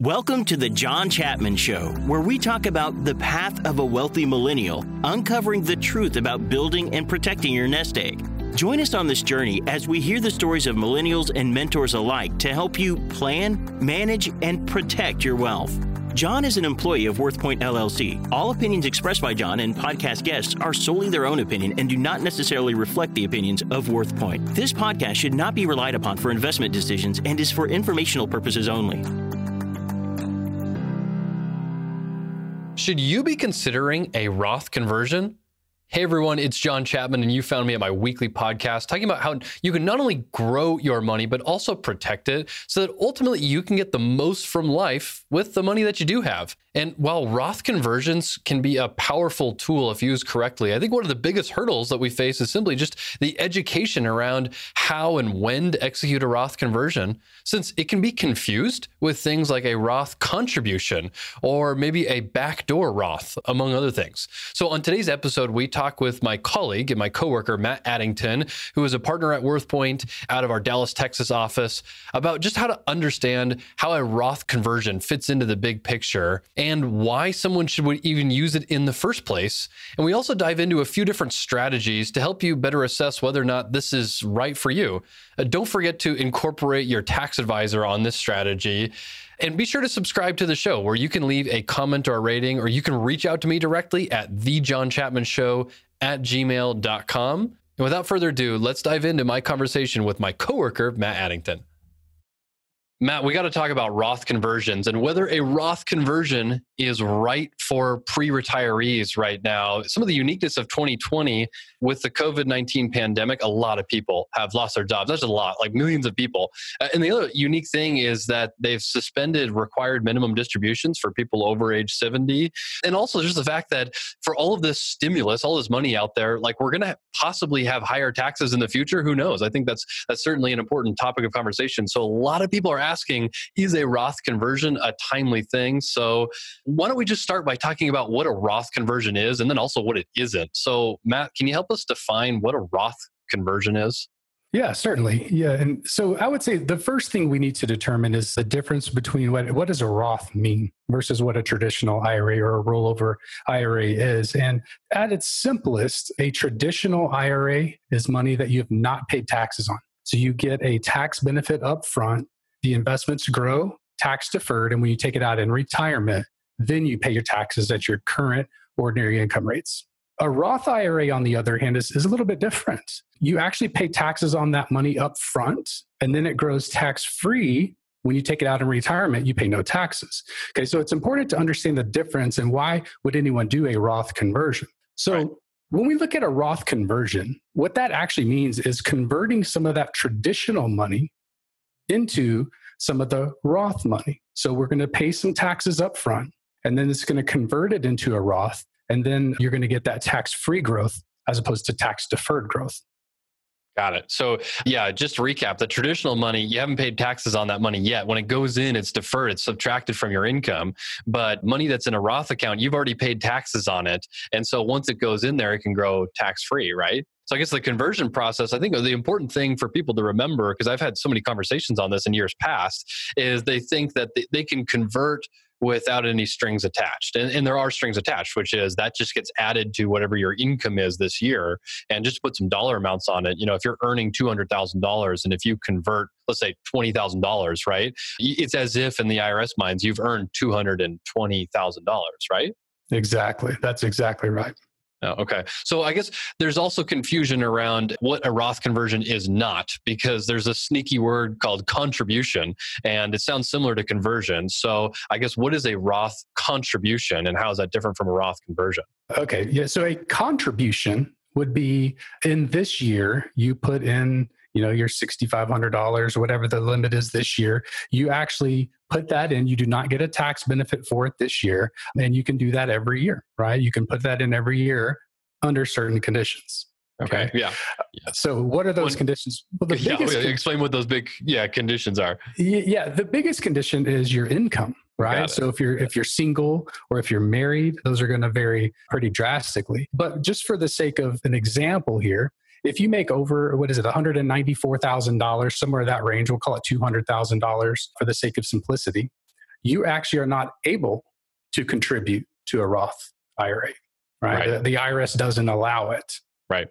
Welcome to the John Chapman Show, where we talk about the path of a wealthy millennial, uncovering the truth about building and protecting your nest egg. Join us on this journey as we hear the stories of millennials and mentors alike to help you plan, manage, and protect your wealth. John is an employee of WorthPointe LLC. All opinions expressed by John and podcast guests are solely their own opinion and do not necessarily reflect the opinions of WorthPointe. This podcast should not be relied upon for investment decisions and is for informational purposes only. Should you be considering a Roth conversion? Hey everyone, it's John Chapman, and you found me at my weekly podcast talking about how you can not only grow your money, but also protect it so that ultimately you can get the most from life with the money that you do have. And while Roth conversions can be a powerful tool if used correctly, I think one of the biggest hurdles that we face is simply just the education around how and when to execute a Roth conversion, since it can be confused with things like a Roth contribution or maybe a backdoor Roth, among other things. So on today's episode, we talk talk with my colleague and my coworker, Matt Addington, who is a partner at WorthPointe out of our Dallas, Texas office, about just how to understand how a Roth conversion fits into the big picture and why someone should even use it in the first place. And we also dive into a few different strategies to help you better assess whether or not this is right for you. Uh, don't forget to incorporate your tax advisor on this strategy. And be sure to subscribe to the show where you can leave a comment or a rating, or you can reach out to me directly at the John Chapman Show at gmail.com. And without further ado, let's dive into my conversation with my coworker, Matt Addington. Matt, we got to talk about Roth conversions and whether a Roth conversion is right for pre retirees right now. Some of the uniqueness of 2020 with the COVID 19 pandemic, a lot of people have lost their jobs. That's a lot, like millions of people. Uh, and the other unique thing is that they've suspended required minimum distributions for people over age 70. And also just the fact that for all of this stimulus, all this money out there, like we're going to possibly have higher taxes in the future. Who knows? I think that's, that's certainly an important topic of conversation. So a lot of people are asking, is a Roth conversion a timely thing? So why don't we just start by talking about what a Roth conversion is and then also what it isn't? So, Matt, can you help us define what a Roth conversion is? Yeah, certainly. Yeah. And so I would say the first thing we need to determine is the difference between what, what does a Roth mean versus what a traditional IRA or a rollover IRA is. And at its simplest, a traditional IRA is money that you have not paid taxes on. So you get a tax benefit up front the investments grow tax deferred. And when you take it out in retirement, then you pay your taxes at your current ordinary income rates. A Roth IRA, on the other hand, is, is a little bit different. You actually pay taxes on that money up front, and then it grows tax free. When you take it out in retirement, you pay no taxes. Okay, so it's important to understand the difference and why would anyone do a Roth conversion. So right. when we look at a Roth conversion, what that actually means is converting some of that traditional money into some of the Roth money. So we're going to pay some taxes up front, and then it's going to convert it into a Roth, and then you're going to get that tax free growth as opposed to tax deferred growth. Got it. So, yeah, just recap the traditional money, you haven't paid taxes on that money yet. When it goes in, it's deferred, it's subtracted from your income. But money that's in a Roth account, you've already paid taxes on it. And so once it goes in there, it can grow tax free, right? So I guess the conversion process, I think the important thing for people to remember, because I've had so many conversations on this in years past, is they think that they can convert without any strings attached. And, and, there are strings attached, which is that just gets added to whatever your income is this year. And just put some dollar amounts on it. You know, if you're earning $200,000 and if you convert, let's say $20,000, right? It's as if in the IRS minds, you've earned $220,000, right? Exactly. That's exactly right. Oh, okay. So I guess there's also confusion around what a Roth conversion is not, because there's a sneaky word called contribution, and it sounds similar to conversion. So I guess what is a Roth contribution, and how is that different from a Roth conversion? Okay. Yeah. So a contribution would be in this year, you put in you know your $6500 or whatever the limit is this year you actually put that in. You do not get a tax benefit for it this year and you can do that every year right? You can put that in every year under certain conditions okay, okay. Yeah. yeah so what are those One, conditions? Well the yeah, biggest explain what those big yeah conditions are. Yeah the biggest condition is your income right? So if you're if you're single or if you're married those are going to vary pretty drastically. But just for the sake of an example here if you make over what is it $194,000 somewhere in that range we'll call it $200,000 for the sake of simplicity you actually are not able to contribute to a Roth IRA, right? right. The, the, IRS doesn't allow it. Right.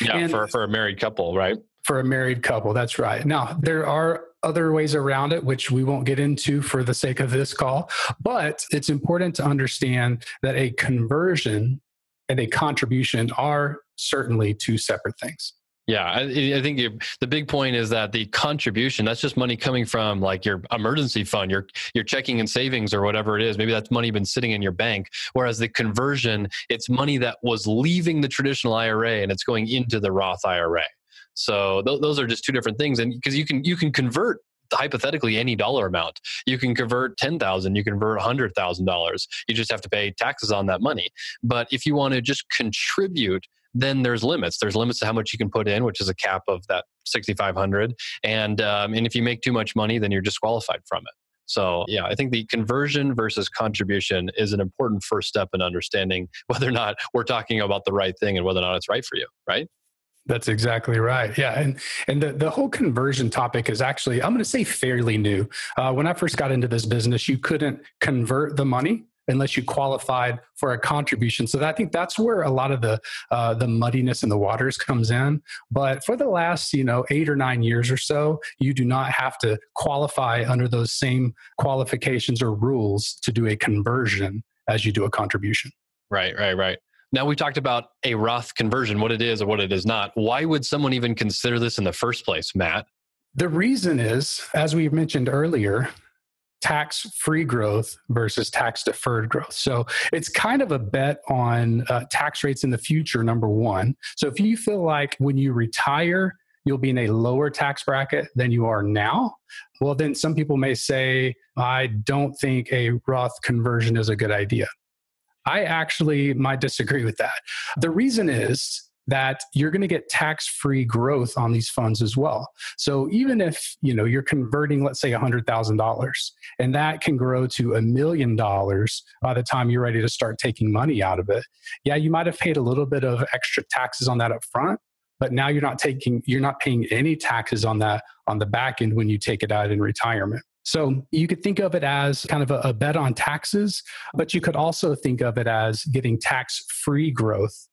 Yeah, and for, for a married couple, right? For a married couple, that's right. Now, there are other ways around it, which we won't get into for the sake of this call, but it's important to understand that a conversion and a contribution are certainly two separate things. Yeah, I, I think the big point is that the contribution, that's just money coming from like your emergency fund, your, your checking and savings or whatever it is. Maybe that's money been sitting in your bank. Whereas the conversion, it's money that was leaving the traditional IRA and it's going into the Roth IRA. So th- those are just two different things. And because you can, you can convert hypothetically any dollar amount. You can convert 10,000, you can convert $100,000. You just have to pay taxes on that money. But if you want to just contribute then there's limits. There's limits to how much you can put in, which is a cap of that 6,500. And um, and if you make too much money, then you're disqualified from it. So yeah, I think the conversion versus contribution is an important first step in understanding whether or not we're talking about the right thing and whether or not it's right for you. Right. That's exactly right. Yeah, and and the the whole conversion topic is actually I'm going to say fairly new. Uh, when I first got into this business, you couldn't convert the money unless you qualified for a contribution. So I think that's where a lot of the uh, the muddiness in the waters comes in. But for the last you know eight or nine years or so, you do not have to qualify under those same qualifications or rules to do a conversion as you do a contribution. Right, right, right. Now we've talked about a Roth conversion, what it is or what it is not. Why would someone even consider this in the first place, Matt? The reason is, as we mentioned earlier, tax free growth versus tax deferred growth. So it's kind of a bet on uh, tax rates in the future, number one. So if you feel like when you retire, you'll be in a lower tax bracket than you are now, well, then some people may say, I don't think a Roth conversion is a good idea. I actually might disagree with that. The reason is that you're going to get tax-free growth on these funds as well. So even if, you know, you're converting let's say $100,000 and that can grow to a million dollars by the time you're ready to start taking money out of it. Yeah, you might have paid a little bit of extra taxes on that up front, but now you're not taking you're not paying any taxes on that on the back end when you take it out in retirement. So you could think of it as kind of a, a bet on taxes, but you could also think of it as getting tax free growth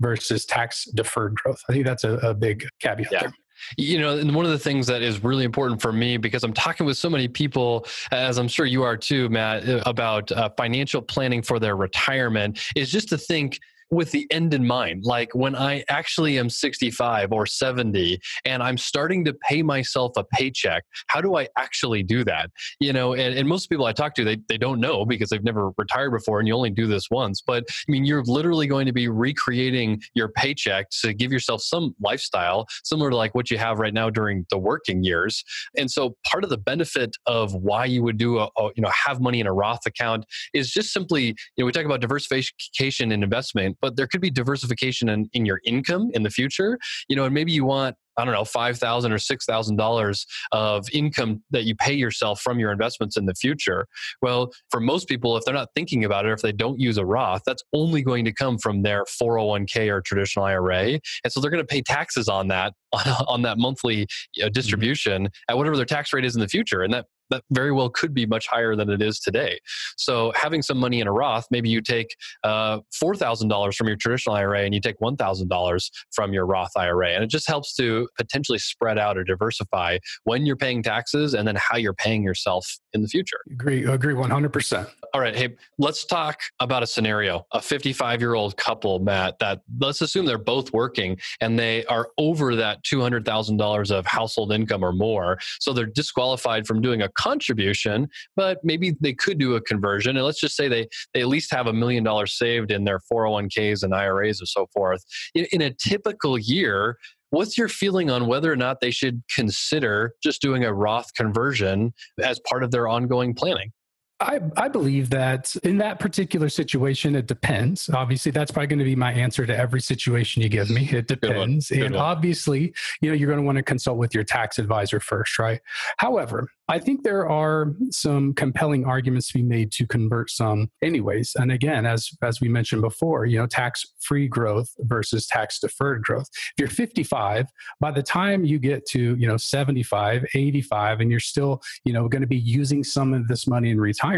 versus tax deferred growth. I think that's a, a big caveat yeah. there. You know, and one of the things that is really important for me because I'm talking with so many people, as I'm sure you are too, Matt, about uh, financial planning for their retirement, is just to think with the end in mind. Like when I actually am 65 or 70 and I'm starting to pay myself a paycheck, how do I actually do that? You know, and, and most people I talk to, they, they don't know because they've never retired before and you only do this once. But I mean, you're literally going to be recreating your paycheck to give yourself some lifestyle similar to like what you have right now during the working years. And so part of the benefit of why you would do a, a you know, have money in a Roth account is just simply, you know, we talk about diversification and investment but there could be diversification in, in your income in the future. You know, and maybe you want I don't know, five thousand or six thousand dollars of income that you pay yourself from your investments in the future. Well, for most people, if they're not thinking about it, if they don't use a Roth, that's only going to come from their 401k or traditional IRA, and so they're going to pay taxes on that on, on that monthly uh, mm-hmm. distribution mm-hmm. at whatever their tax rate is in the future, and that that very well could be much higher than it is today. So having some money in a Roth, maybe you take uh, four thousand dollars from your traditional IRA and you take one thousand dollars from your Roth IRA, and it just helps to potentially spread out or diversify when you're paying taxes and then how you're paying yourself in the future. Agree, agree, one hundred percent. All right, hey, let's talk about a scenario: a 55 year old couple, Matt. That let's assume they're both working and they are over that two hundred thousand dollars of household income or more, so they're disqualified from doing a contribution, but maybe they could do a conversion. And let's just say they, they at least have a million dollars saved in their 401ks and IRAs and so forth. In, in a typical year, what's your feeling on whether or not they should consider just doing a Roth conversion as part of their ongoing planning? I, I believe that in that particular situation, it depends. Obviously, that's probably going to be my answer to every situation you give me. It depends. and obviously, you know, you're going to want to consult with your tax advisor first, right? However, I think there are some compelling arguments to be made to convert some anyways. And again, as as we mentioned before, you know, tax-free growth versus tax-deferred growth. If you're 55, by the time you get to, you know, 75, 85 and you're still, you know, going to be using some of this money in retirement,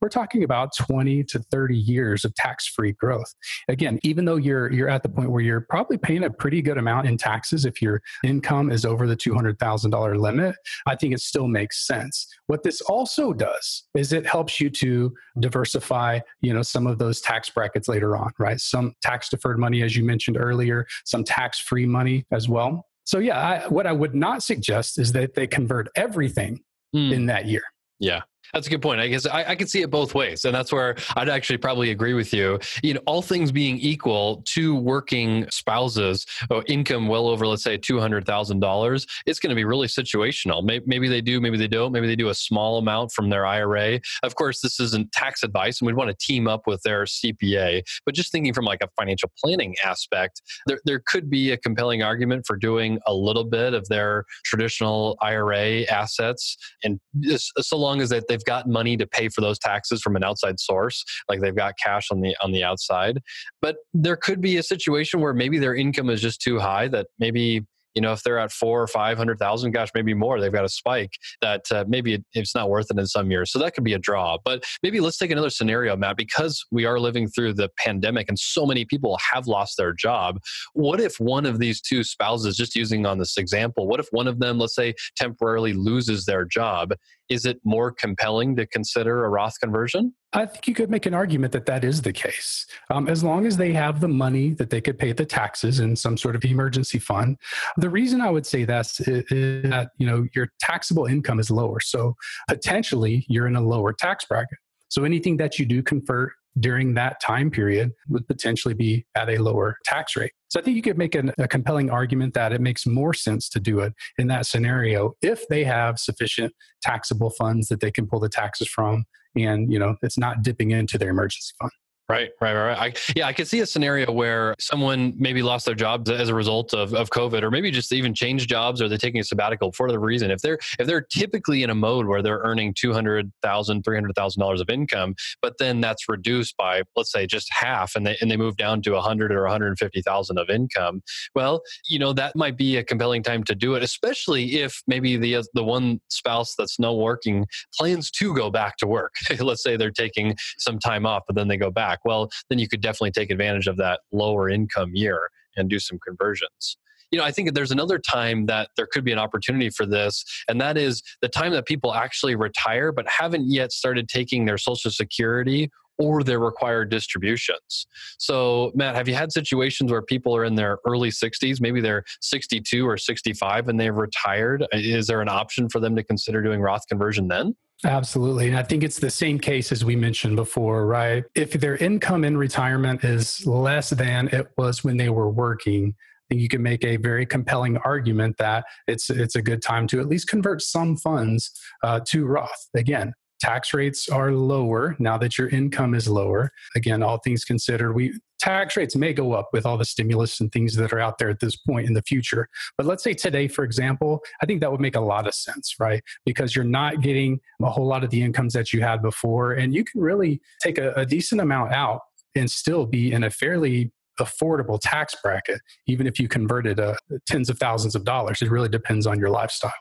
we're talking about 20 to 30 years of tax-free growth. Again, even though you're you're at the point where you're probably paying a pretty good amount in taxes if your income is over the $200,000 limit, I think it still makes sense. What this also does is it helps you to diversify, you know, some of those tax brackets later on, right? Some tax deferred money, as you mentioned earlier, some tax free money as well. So, yeah, I, what I would not suggest is that they convert everything mm. in that year. Yeah. That's a good point. I guess I, I can see it both ways, and that's where I'd actually probably agree with you. You know, all things being equal, two working spouses, oh, income well over, let's say, two hundred thousand dollars, it's going to be really situational. Maybe, maybe they do, maybe they don't. Maybe they do a small amount from their IRA. Of course, this isn't tax advice, and we'd want to team up with their CPA. But just thinking from like a financial planning aspect, there there could be a compelling argument for doing a little bit of their traditional IRA assets, and so long as that they've got money to pay for those taxes from an outside source, like they've got cash on the on the outside. But there could be a situation where maybe their income is just too high that maybe you know if they're at four or five hundred thousand gosh maybe more they've got a spike that uh, maybe it, it's not worth it in some years. So that could be a draw. But maybe let's take another scenario matt because we are living through the pandemic and so many people have lost their job what if one of these two spouses just using on this example what if one of them let's say temporarily loses their job? Is it more compelling to consider a roth conversion I think you could make an argument that that is the case. Um, as long as they have the money that they could pay the taxes in some sort of emergency fund. The reason I would say that is, is that you know your taxable income is lower, so potentially you're in a lower tax bracket. So anything that you do convert during that time period would potentially be at a lower tax rate. So I think you could make an, a compelling argument that it makes more sense to do it in that scenario if they have sufficient taxable funds that they can pull the taxes from and you know it's not dipping into their emergency fund. Right, right, right. I, yeah, I could see a scenario where someone maybe lost their jobs as a result of, of COVID, or maybe just even changed jobs, or they're taking a sabbatical for the reason. If they're if they're typically in a mode where they're earning two hundred thousand, three hundred thousand dollars of income, but then that's reduced by let's say just half, and they and they move down to a hundred or one hundred fifty thousand of income. Well, you know that might be a compelling time to do it, especially if maybe the uh, the one spouse that's not working plans to go back to work. let's say they're taking some time off, but then they go back well, then you could definitely take advantage of that lower income year and do some conversions you know, I think there's another time that there could be an opportunity for this, and that is the time that people actually retire but haven't yet started taking their Social Security or their required distributions. So, Matt, have you had situations where people are in their early 60s, maybe they're 62 or 65 and they've retired? Is there an option for them to consider doing Roth conversion then? Absolutely. And I think it's the same case as we mentioned before, right? If their income in retirement is less than it was when they were working, you can make a very compelling argument that it's it's a good time to at least convert some funds uh, to Roth. Again, tax rates are lower now that your income is lower. Again, all things considered, we tax rates may go up with all the stimulus and things that are out there at this point in the future. But let's say today, for example, I think that would make a lot of sense, right? Because you're not getting a whole lot of the incomes that you had before, and you can really take a, a decent amount out and still be in a fairly affordable tax bracket, even if you converted uh, tens of thousands of dollars. It really depends on your lifestyle.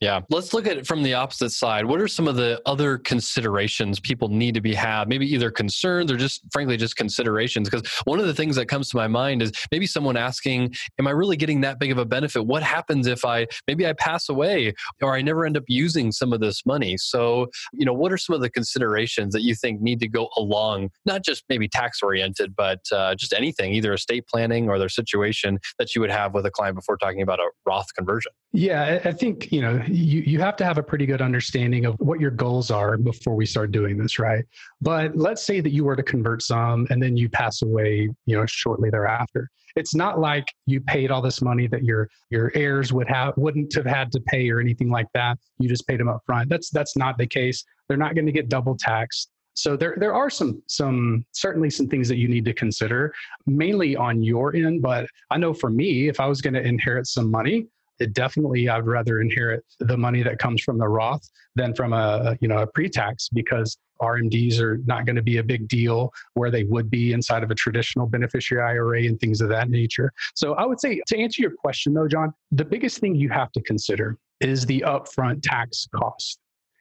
Yeah. Let's look at it from the opposite side. What are some of the other considerations people need to be have? Maybe either concerns or just frankly just considerations. Because one of the things that comes to my mind is maybe someone asking, Am I really getting that big of a benefit? What happens if I maybe I pass away or I never end up using some of this money? So, you know, what are some of the considerations that you think need to go along, not just maybe tax oriented, but uh, just anything, either estate planning or their situation that you would have with a client before talking about a Roth conversion? Yeah, I think, you know, you, you have to have a pretty good understanding of what your goals are before we start doing this, right? But let's say that you were to convert some and then you pass away, you know, shortly thereafter. It's not like you paid all this money that your your heirs would have wouldn't have had to pay or anything like that. You just paid them up front. That's that's not the case. They're not going to get double taxed. So there, there are some, some certainly some things that you need to consider, mainly on your end. But I know for me, if I was going to inherit some money, it definitely I'd rather inherit the money that comes from the Roth than from a you know a pre-tax because RMDs are not going to be a big deal where they would be inside of a traditional beneficiary IRA and things of that nature. So I would say to answer your question though, John, the biggest thing you have to consider is the upfront tax cost.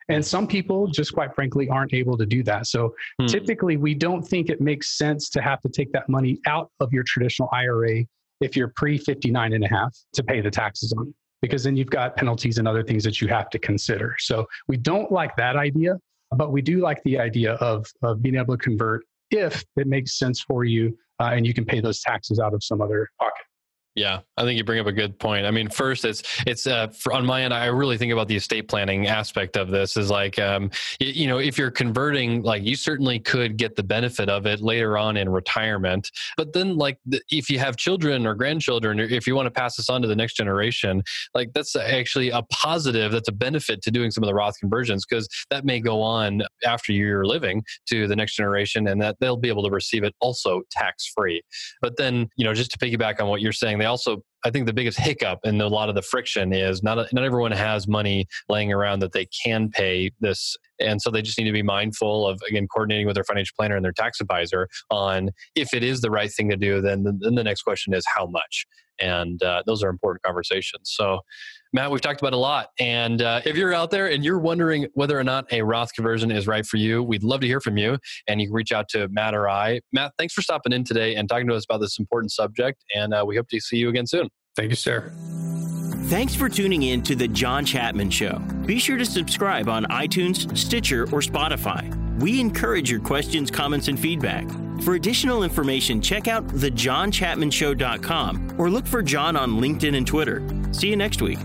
And some people just quite frankly aren't able to do that. So hmm. typically we don't think it makes sense to have to take that money out of your traditional IRA if you're pre 59 and a half to pay the taxes on because then you've got penalties and other things that you have to consider. So we don't like that idea, but we do like the idea of, of being able to convert if it makes sense for you uh, and you can pay those taxes out of some other pocket. Yeah, I think you bring up a good point. I mean, first, it's it's uh, for, on my end. I really think about the estate planning aspect of this. Is like, um, you, you know, if you're converting, like you certainly could get the benefit of it later on in retirement. But then, like, the, if you have children or grandchildren, or if you want to pass this on to the next generation, like that's actually a positive. That's a benefit to doing some of the Roth conversions because that may go on after you're living to the next generation, and that they'll be able to receive it also tax free. But then, you know, just to piggyback on what you're saying, they also I think the biggest hiccup and a lot of the friction is not not everyone has money laying around that they can pay this, and so they just need to be mindful of again coordinating with their financial planner and their tax advisor on if it is the right thing to do. Then then the next question is how much, and uh, those are important conversations. So. Matt, we've talked about a lot. And uh, if you're out there and you're wondering whether or not a Roth conversion is right for you, we'd love to hear from you. And you can reach out to Matt or I. Matt, thanks for stopping in today and talking to us about this important subject. And uh, we hope to see you again soon. Thank you, sir. Thanks for tuning in to The John Chapman Show. Be sure to subscribe on iTunes, Stitcher, or Spotify. We encourage your questions, comments, and feedback. For additional information, check out thejohnchapmanshow.com or look for John on LinkedIn and Twitter. See you next week.